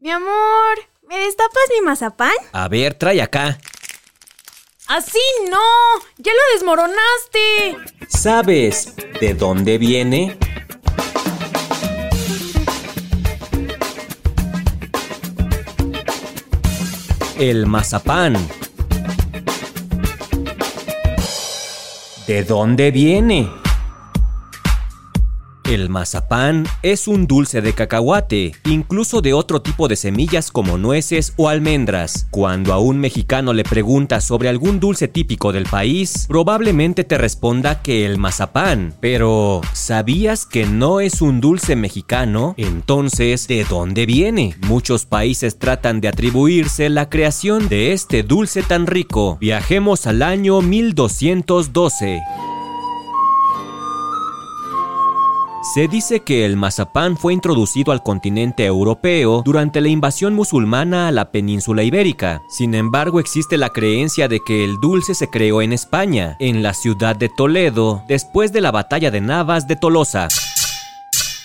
Mi amor, ¿me destapas mi mazapán? A ver, trae acá. Así no, ya lo desmoronaste. ¿Sabes de dónde viene? El mazapán. ¿De dónde viene? El mazapán es un dulce de cacahuate, incluso de otro tipo de semillas como nueces o almendras. Cuando a un mexicano le preguntas sobre algún dulce típico del país, probablemente te responda que el mazapán. Pero, ¿sabías que no es un dulce mexicano? Entonces, ¿de dónde viene? Muchos países tratan de atribuirse la creación de este dulce tan rico. Viajemos al año 1212. Se dice que el mazapán fue introducido al continente europeo durante la invasión musulmana a la península ibérica. Sin embargo, existe la creencia de que el dulce se creó en España, en la ciudad de Toledo, después de la batalla de Navas de Tolosa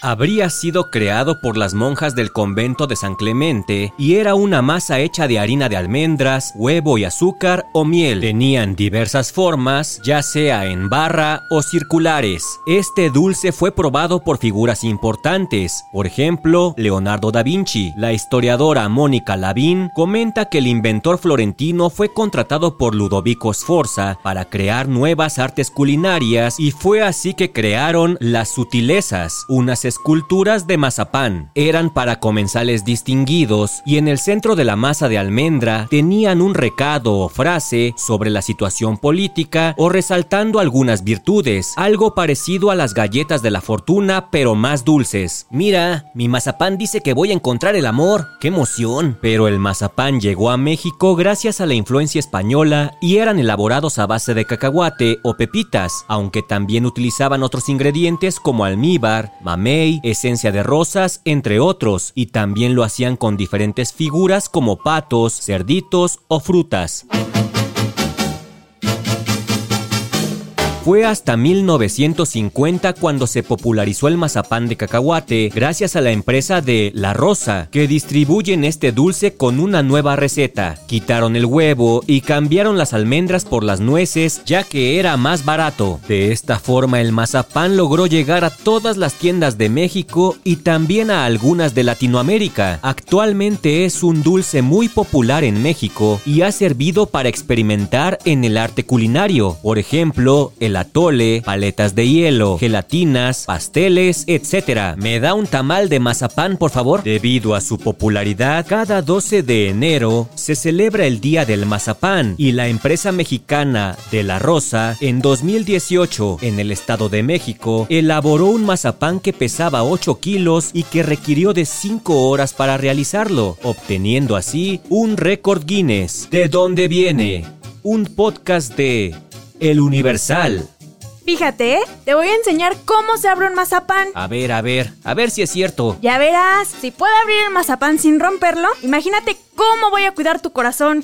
habría sido creado por las monjas del convento de San Clemente y era una masa hecha de harina de almendras, huevo y azúcar o miel. Tenían diversas formas, ya sea en barra o circulares. Este dulce fue probado por figuras importantes, por ejemplo, Leonardo da Vinci. La historiadora Mónica Lavín comenta que el inventor florentino fue contratado por Ludovico Sforza para crear nuevas artes culinarias y fue así que crearon las sutilezas, unas esculturas de mazapán. Eran para comensales distinguidos y en el centro de la masa de almendra tenían un recado o frase sobre la situación política o resaltando algunas virtudes, algo parecido a las galletas de la fortuna pero más dulces. Mira, mi mazapán dice que voy a encontrar el amor. ¡Qué emoción! Pero el mazapán llegó a México gracias a la influencia española y eran elaborados a base de cacahuate o pepitas, aunque también utilizaban otros ingredientes como almíbar, esencia de rosas, entre otros, y también lo hacían con diferentes figuras como patos, cerditos o frutas. Fue hasta 1950 cuando se popularizó el mazapán de cacahuate gracias a la empresa de La Rosa, que distribuyen este dulce con una nueva receta. Quitaron el huevo y cambiaron las almendras por las nueces ya que era más barato. De esta forma el mazapán logró llegar a todas las tiendas de México y también a algunas de Latinoamérica. Actualmente es un dulce muy popular en México y ha servido para experimentar en el arte culinario. Por ejemplo, el atole, paletas de hielo, gelatinas, pasteles, etc. ¿Me da un tamal de mazapán, por favor? Debido a su popularidad, cada 12 de enero se celebra el Día del Mazapán y la empresa mexicana de La Rosa, en 2018, en el Estado de México, elaboró un mazapán que pesaba 8 kilos y que requirió de 5 horas para realizarlo, obteniendo así un récord Guinness. ¿De dónde viene? Un podcast de el Universal. Fíjate, ¿eh? te voy a enseñar cómo se abre un mazapán. A ver, a ver, a ver si es cierto. Ya verás, si puedo abrir el mazapán sin romperlo, imagínate cómo voy a cuidar tu corazón.